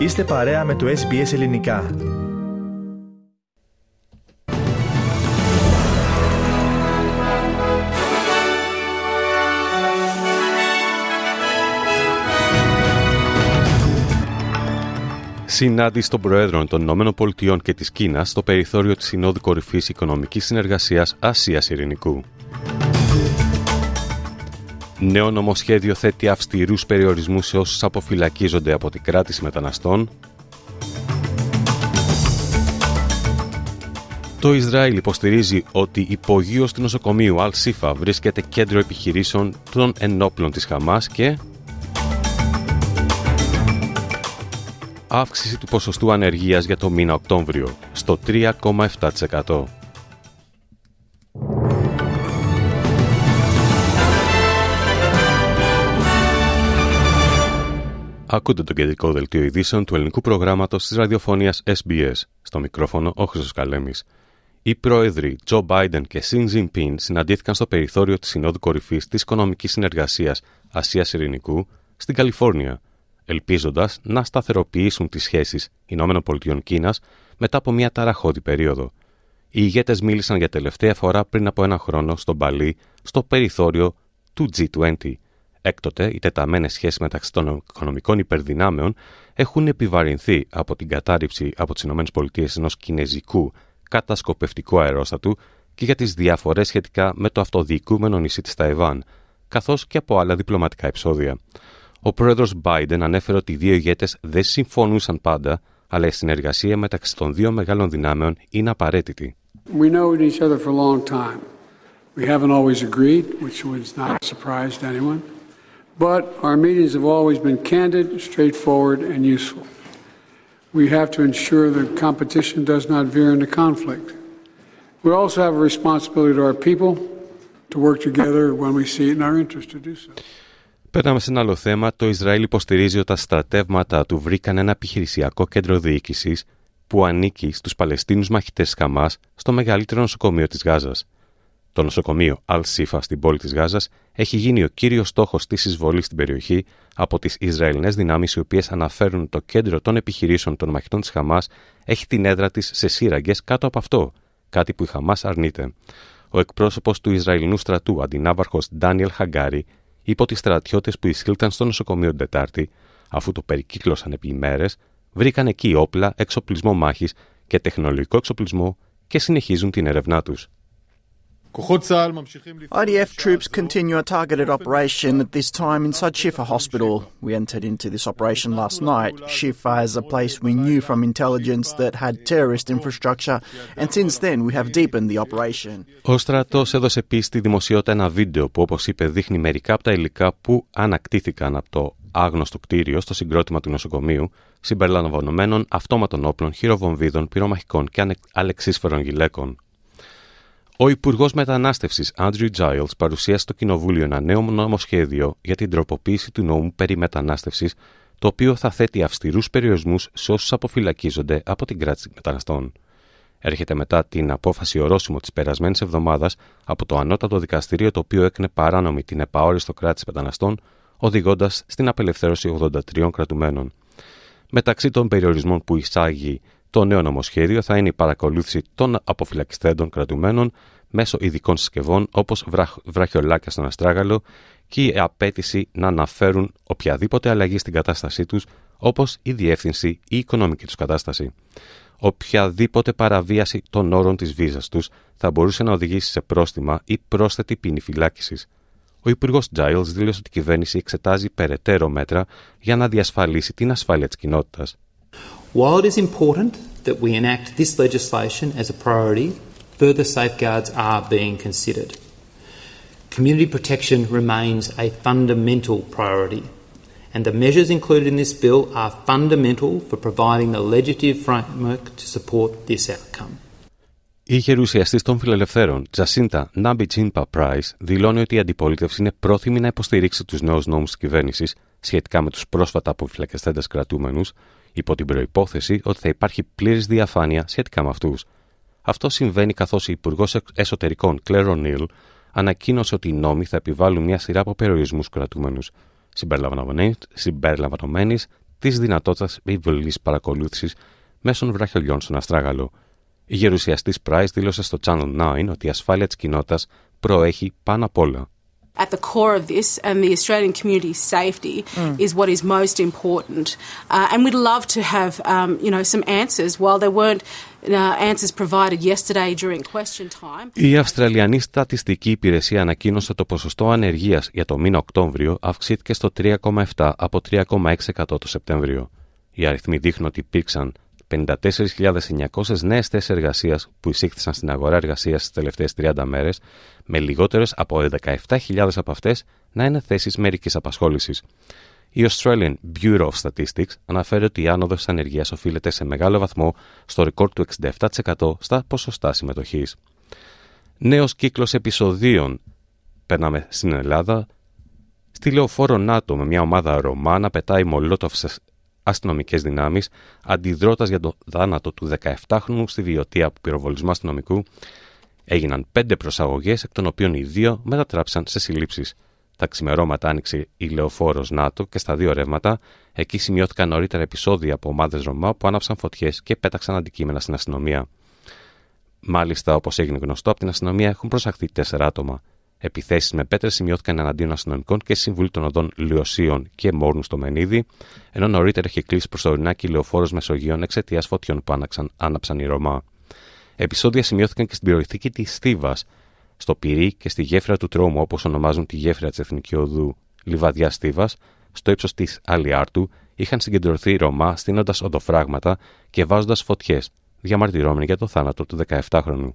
Είστε παρέα με το SBS Ελληνικά. Συνάντηση των Προέδρων των Ηνωμένων Πολιτειών και της Κίνας στο περιθώριο της Συνόδου Κορυφής Οικονομικής Συνεργασίας Ασίας Ειρηνικού. Νέο νομοσχέδιο θέτει αυστηρούς περιορισμούς σε όσους αποφυλακίζονται από την κράτηση μεταναστών. Το Ισραήλ υποστηρίζει ότι υπογείο του νοσοκομείου Al-Sifa βρίσκεται κέντρο επιχειρήσεων των ενόπλων της Χαμάς και αύξηση του ποσοστού ανεργίας για το μήνα Οκτώβριο στο 3,7%. Ακούτε το κεντρικό δελτίο ειδήσεων του ελληνικού προγράμματος της ραδιοφωνίας SBS. Στο μικρόφωνο ο Χρυσός Καλέμης. Οι πρόεδροι Τζο Μπάιντεν και Σιν Ζινπίν συναντήθηκαν στο περιθώριο της Συνόδου Κορυφής της Οικονομικής Συνεργασίας Ασίας Ειρηνικού στην Καλιφόρνια, ελπίζοντας να σταθεροποιήσουν τις σχέσεις ΗΠΑ μετά από μια ταραχώδη περίοδο. Οι ηγέτες μίλησαν για τελευταία φορά πριν από ένα χρόνο στον Παλί, στο περιθώριο του G20 Έκτοτε, οι τεταμένες σχέσεις μεταξύ των οικονομικών υπερδυνάμεων έχουν επιβαρυνθεί από την κατάρριψη από τις ΗΠΑ ενός κινέζικου κατασκοπευτικού αερόστατου και για τις διαφορές σχετικά με το αυτοδιοικούμενο νησί της Ταϊβάν, καθώς και από άλλα διπλωματικά επεισόδια. Ο πρόεδρος Biden ανέφερε ότι οι δύο ηγέτες δεν συμφωνούσαν πάντα, αλλά η συνεργασία μεταξύ των δύο μεγάλων δυνάμεων είναι απαραίτητη. We know each other for a long time. We haven't always agreed, which was not a surprise to anyone. But our meetings have always been candid, straightforward, and useful. We have to ensure that competition does not veer into conflict. We also have a responsibility to our people to work together when we see it in our interest to do so. Περνάμε σε ένα άλλο θέμα. Το Ισραήλ υποστηρίζει ότι τα στρατεύματα του βρήκαν ένα επιχειρησιακό κέντρο διοίκηση που ανήκει στου Παλαιστίνου μαχητέ Χαμά στο μεγαλύτερο νοσοκομείο τη Γάζα. Το νοσοκομείο Al-Sifa στην πόλη της Γάζας έχει γίνει ο κύριος στόχος της εισβολής στην περιοχή από τις Ισραηλινές δυνάμεις, οι οποίες αναφέρουν το κέντρο των επιχειρήσεων των μαχητών της Χαμάς έχει την έδρα της σε σύραγγες κάτω από αυτό, κάτι που η Χαμάς αρνείται. Ο εκπρόσωπος του Ισραηλινού στρατού, αντινάβαρχος Ντάνιελ Χαγκάρη, είπε ότι οι στρατιώτες που εισήλθαν στο νοσοκομείο την Τετάρτη, αφού το περικύκλωσαν επί ημέρες, βρήκαν εκεί όπλα, εξοπλισμό μάχης και τεχνολογικό εξοπλισμό και συνεχίζουν την έρευνά τους. IDF troops continue a targeted operation at this time inside Shifa Hospital. We entered into this operation last night. Shifa is a place we knew from intelligence that had terrorist infrastructure, and since then we have deepened the operation. Ο στρατός έδωσε επίση στη δημοσιότητα ένα βίντεο που, όπως είπε, δείχνει μερικά από τα υλικά που ανακτήθηκαν από το άγνωστο κτίριο στο συγκρότημα του νοσοκομείου, συμπεριλαμβανομένων αυτόματων όπλων, χειροβομβίδων, πυρομαχικών και αλεξίσφαιρων γυλαίκων. Ο Υπουργός Μετανάστευσης Άντριου Giles παρουσίασε στο Κοινοβούλιο ένα νέο νομοσχέδιο για την τροποποίηση του νόμου περί μετανάστευσης, το οποίο θα θέτει αυστηρούς περιορισμούς σε όσους αποφυλακίζονται από την κράτηση μεταναστών. Έρχεται μετά την απόφαση ορόσημο της περασμένης εβδομάδας από το Ανώτατο Δικαστήριο, το οποίο έκανε παράνομη την επαόριστο κράτηση μεταναστών, οδηγώντας στην απελευθέρωση 83 κρατουμένων. Μεταξύ των περιορισμών που εισάγει το νέο νομοσχέδιο θα είναι η παρακολούθηση των αποφυλακιστέντων κρατουμένων μέσω ειδικών συσκευών όπως βραχιολάκια στον αστράγαλο και η απέτηση να αναφέρουν οποιαδήποτε αλλαγή στην κατάστασή τους, όπως η διεύθυνση ή η οικονομική τους κατάσταση. Οποιαδήποτε παραβίαση των όρων της βίζας τους θα μπορούσε να οδηγήσει σε πρόστιμα ή πρόσθετη ποινή φυλάκισης. Ο Υπουργός Giles δήλωσε ότι η κυβέρνηση εξετάζει περαιτέρω μέτρα για να διασφαλίσει την ασφάλεια της κοινότητας. While it is important that we enact this legislation as a priority, further safeguards are being considered. Community protection remains a fundamental priority, and the measures included in this bill are fundamental for providing the legislative framework to support this outcome. Η γερουσιαστή των φιλελευθέρων, Τζασίντα Νάμπι Τζίνπα Πράι, δηλώνει ότι η αντιπολίτευση είναι πρόθυμη να υποστηρίξει του νέου νόμου τη κυβέρνηση σχετικά με του πρόσφατα αποφυλακιστέντε κρατούμενου, υπό την προπόθεση ότι θα υπάρχει πλήρης διαφάνεια σχετικά με αυτούς. Αυτό συμβαίνει καθώς η Υπουργός Εσωτερικών Κλέρο Νίλ ανακοίνωσε ότι οι νόμοι θα επιβάλλουν μια σειρά από περιορισμούς κρατούμενους, συμπεριλαμβανομένης της δυνατότητας επιβολής παρακολούθησης μέσω βραχιολιών στον Αστράγαλο. Η γερουσιαστής Price δήλωσε στο Channel 9 ότι η ασφάλεια της κοινότητας προέχει πάνω απ' όλα. At the core of this and the Australian community's safety mm. is what is most important. Uh, and we'd love to have, um, you know, some answers. While there weren't uh, answers provided yesterday during question time. Η Αυστραλιανή Στατιστική Υπηρεσία ανακοίνωσε το ποσοστό ανεργίας για το μήνα Οκτώβριο αυξήθηκε στο 3,7 από 3,6% το Σεπτέμβριο. Οι αριθμοί δείχνουν ότι υπήρξαν 54.900 νέες θέσεις εργασίας που εισήχθησαν στην αγορά εργασίας τις τελευταίες 30 μέρες, με λιγότερες από 17.000 από αυτές να είναι θέσεις μερικής απασχόλησης. Η Australian Bureau of Statistics αναφέρει ότι η άνοδος της ανεργίας οφείλεται σε μεγάλο βαθμό στο ρεκόρ του 67% στα ποσοστά συμμετοχής. Νέος κύκλος επεισοδίων. Περνάμε στην Ελλάδα. Στη λεωφόρο ΝΑΤΟ με μια ομάδα Ρωμά να πετάει μολότοφ αστυνομικές δυνάμεις, αντιδρώντας για το θάνατο του 17χρονου στη βιωτεία από πυροβολισμό αστυνομικού, έγιναν πέντε προσαγωγές, εκ των οποίων οι δύο μετατράψαν σε συλλήψεις. Τα ξημερώματα άνοιξε η λεωφόρος ΝΑΤΟ και στα δύο ρεύματα, εκεί σημειώθηκαν νωρίτερα επεισόδια από ομάδες Ρωμά που άναψαν φωτιές και πέταξαν αντικείμενα στην αστυνομία. Μάλιστα, όπως έγινε γνωστό, από την αστυνομία έχουν προσαχθεί τέσσερα άτομα. Επιθέσεις με πέτρες σημειώθηκαν εναντίον αστυνομικών και Συμβουλή των Οδών Λιωσίων και Μόρνους στο Μενίδη, ενώ νωρίτερα είχε κλείσει προσωρινά και λεωφόρος Μεσογείων εξαιτίας φωτιών που άναξαν, άναψαν οι Ρωμά. Επισόδια σημειώθηκαν και στην περιοχή της Στίβας, στο Πυρί και στη γέφυρα του Τρόμου, όπως ονομάζουν τη γέφυρα της Εθνικής Οδού Λιβαδιά Στίβας, στο ύψος της Αλιάρτου, είχαν συγκεντρωθεί οι Ρωμά στείνοντας οδοφράγματα και βάζοντας φωτιές, διαμαρτυρώμενοι για το θάνατο του 17χρονου.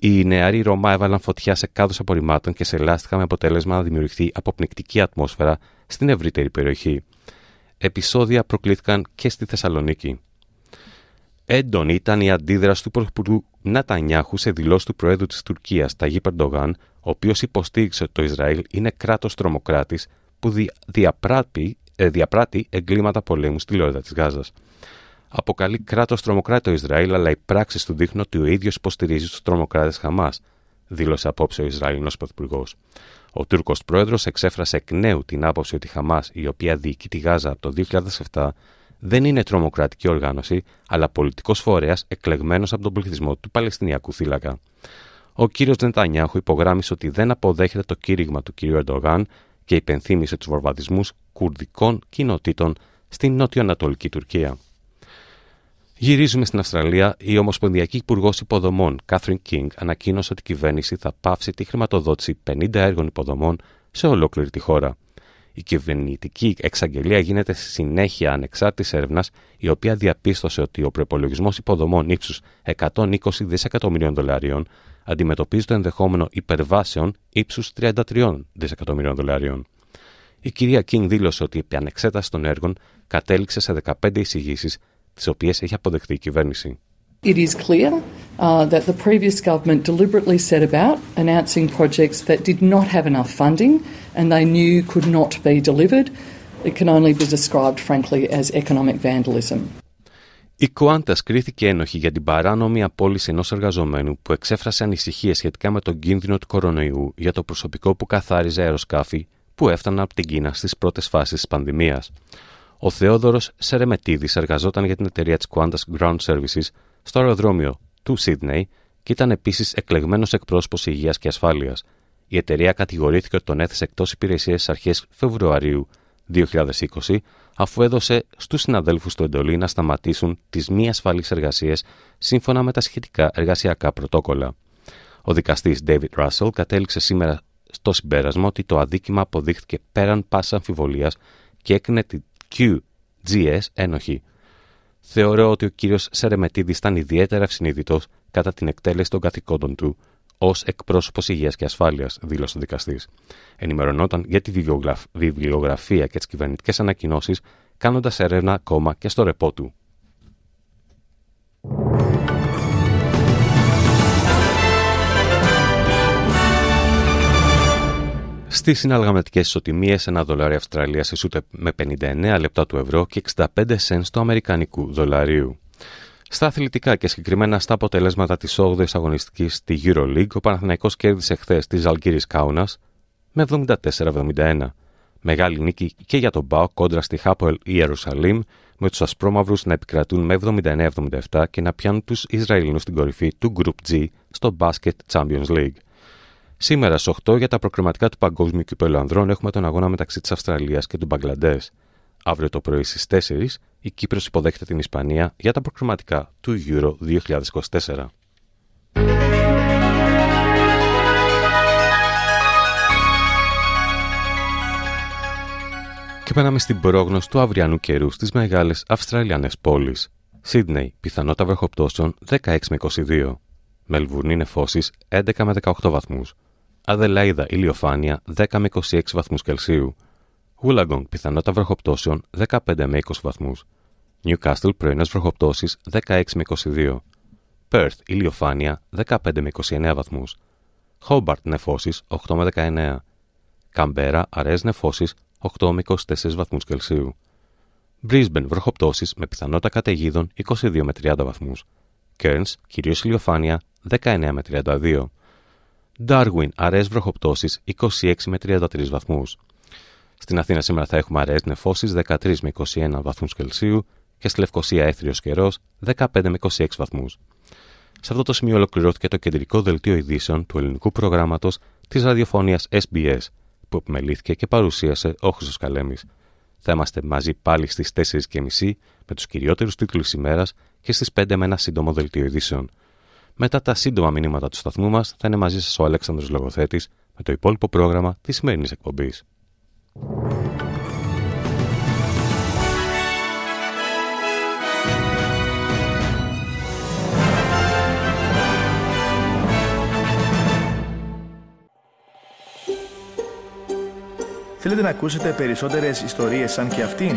Οι νεαροί Ρωμά έβαλαν φωτιά σε κάδους απορριμμάτων και σε λάστιχα με αποτέλεσμα να δημιουργηθεί αποπνικτική ατμόσφαιρα στην ευρύτερη περιοχή. Επισόδια προκλήθηκαν και στη Θεσσαλονίκη. Έντονη ήταν η αντίδραση του Πρωθυπουργού Νατανιάχου σε δηλώσεις του Προέδρου της Τουρκίας, Ταγί Περντογάν, ο οποίος υποστήριξε ότι το Ισραήλ είναι κράτος τρομοκράτης που διαπράττει, ε, διαπράττει εγκλήματα πολέμου στη Λόρδα της Γάζας αποκαλεί κράτος τρομοκράτη το Ισραήλ, αλλά οι πράξεις του δείχνουν ότι ο ίδιος υποστηρίζει τους τρομοκράτες Χαμάς, δήλωσε απόψε ο Ισραηλινός Πρωθυπουργός. Ο Τούρκος πρόεδρος εξέφρασε εκ νέου την άποψη ότι η Χαμάς, η οποία διοικεί τη Γάζα από το 2007, δεν είναι τρομοκρατική οργάνωση, αλλά πολιτικός φορέας εκλεγμένος από τον πληθυσμό του Παλαιστινιακού θύλακα. Ο κύριος Νετανιάχου υπογράμμισε ότι δεν αποδέχεται το κήρυγμα του κ. Ερντογάν και υπενθύμησε τους βορβαδισμού κουρδικών κοινοτήτων στην νότιο-ανατολική Τουρκία. Γυρίζουμε στην Αυστραλία. Η Ομοσπονδιακή Υπουργός Υποδομών, Κάθριν Κίνγκ, ανακοίνωσε ότι η κυβέρνηση θα πάυσει τη χρηματοδότηση 50 έργων υποδομών σε ολόκληρη τη χώρα. Η κυβερνητική εξαγγελία γίνεται στη συνέχεια ανεξάρτητης έρευνας, η οποία διαπίστωσε ότι ο προπολογισμός υποδομών ύψους 120 δισεκατομμυρίων δολαρίων αντιμετωπίζει το ενδεχόμενο υπερβάσεων ύψους 33 δισεκατομμυρίων δολαρίων. Η κυρία Κίνγκ δήλωσε ότι η ανεξέτασης των έργων κατέληξε σε 15 εισηγήσεις τις οποίες έχει αποδεχτεί η κυβέρνηση. It is clear uh, that the previous government deliberately set about announcing projects that did not have enough funding and they knew could not be delivered. It can only be described, frankly, as economic vandalism. Η Qantas κρίθηκε ένοχη για την παράνομη απόλυση ενός εργαζομένου που εξέφρασε ανησυχίες σχετικά με τον κίνδυνο του κορονοϊού για το προσωπικό που καθάριζε αεροσκάφη που έφταναν από την Κίνα στις πρώτες φάσεις της πανδημίας. Ο Θεόδωρος Σερεμετίδης εργαζόταν για την εταιρεία της Qantas Ground Services στο αεροδρόμιο του Σίδνεϊ και ήταν επίσης εκλεγμένος εκπρόσωπος υγείας και ασφάλειας. Η εταιρεία κατηγορήθηκε ότι τον έθεσε εκτός υπηρεσίας στις αρχές Φεβρουαρίου 2020, αφού έδωσε στους συναδέλφους του εντολή να σταματήσουν τις μη ασφαλείς εργασίες σύμφωνα με τα σχετικά εργασιακά πρωτόκολλα. Ο δικαστής David Russell κατέληξε σήμερα στο συμπέρασμα ότι το αδίκημα αποδείχθηκε πέραν πάσα αμφιβολίας και έκρινε QGS ένοχη. Θεωρώ ότι ο κύριος Σερεμετίδης ήταν ιδιαίτερα ευσυνείδητος κατά την εκτέλεση των καθηκόντων του ως εκπρόσωπος υγείας και ασφάλειας, δήλωσε ο δικαστής. Ενημερωνόταν για τη βιβλιογραφία και τις κυβερνητικές ανακοινώσεις, κάνοντας έρευνα ακόμα και στο ρεπό του. Στις συναλλαγματικές ισοτιμίες, ένα δολάριο Αυστραλίας ισούται με 59 λεπτά του ευρώ και 65 cents του Αμερικανικού δολαρίου. Στα αθλητικά και συγκεκριμένα στα αποτελέσματα της 8η αγωνιστικής στη Euroleague, ο Παναθηναϊκός κέρδισε χθες τη Ζαλγκύρης Κάουνας με 74-71. Μεγάλη νίκη και για τον Μπάο κόντρα στη Χάπολ Ιερουσαλήμ, με τους Ασπρόμαυρους να επικρατούν με 79-77 και να πιάνουν τους Ισραηλινούς στην κορυφή του Group G στο Basket Champions League. Σήμερα στις 8 για τα προκριματικά του Παγκόσμιου Κυπέλου Ανδρών έχουμε τον αγώνα μεταξύ της Αυστραλίας και του Μπαγκλαντές. Αύριο το πρωί στις 4 η Κύπρος υποδέχεται την Ισπανία για τα προκριματικά του Euro 2024. Και περνάμε στην πρόγνωση του αυριανού καιρού στις μεγάλες Αυστραλιανές πόλεις. Σίδνεϊ, πιθανότητα βροχοπτώσεων 16 με 22. Μελβούρνη νεφώσει 11 με 18 βαθμούς. Αδελαίδα ηλιοφάνεια 10 με 26 βαθμούς Κελσίου. Wollongong πιθανότητα βροχοπτώσεων 15 με 20 βαθμούς. Newcastle πρωινέ βροχοπτώσεις 16 με 22. Perth ηλιοφάνεια 15 με 29 βαθμούς. Hobart νεφώσεις 8 με 19. Καμπέρα αραιέ νεφώσεις 8 με 24 βαθμούς Κελσίου. Brisbane βροχοπτώσεις με πιθανότητα καταιγίδων 22 με 30 βαθμούς. Cairns κυρίως ηλιοφάνεια 19 με 32. Darwin αραιέ βροχοπτώσεις 26 με 33 βαθμούς. Στην Αθήνα σήμερα θα έχουμε αραιέ νεφώσεις 13 με 21 βαθμούς Κελσίου και στη Λευκοσία έθριος καιρός 15 με 26 βαθμούς. Σε αυτό το σημείο ολοκληρώθηκε το κεντρικό δελτίο ειδήσεων του ελληνικού προγράμματος της ραδιοφωνίας SBS, που επιμελήθηκε και παρουσίασε ο Χρυσός Καλέμης. Θα είμαστε μαζί πάλι στις 4.30 με τους κυριότερους τίτλους ημέρας και στις 5 με ένα σύντομο δελτίο ειδήσεων. Μετά τα σύντομα μηνύματα του σταθμού μας, θα είναι μαζί σας ο Αλέξανδρος Λογοθέτης με το υπόλοιπο πρόγραμμα της σημερινής εκπομπής. Θέλετε να ακούσετε περισσότερες ιστορίες σαν και αυτήν;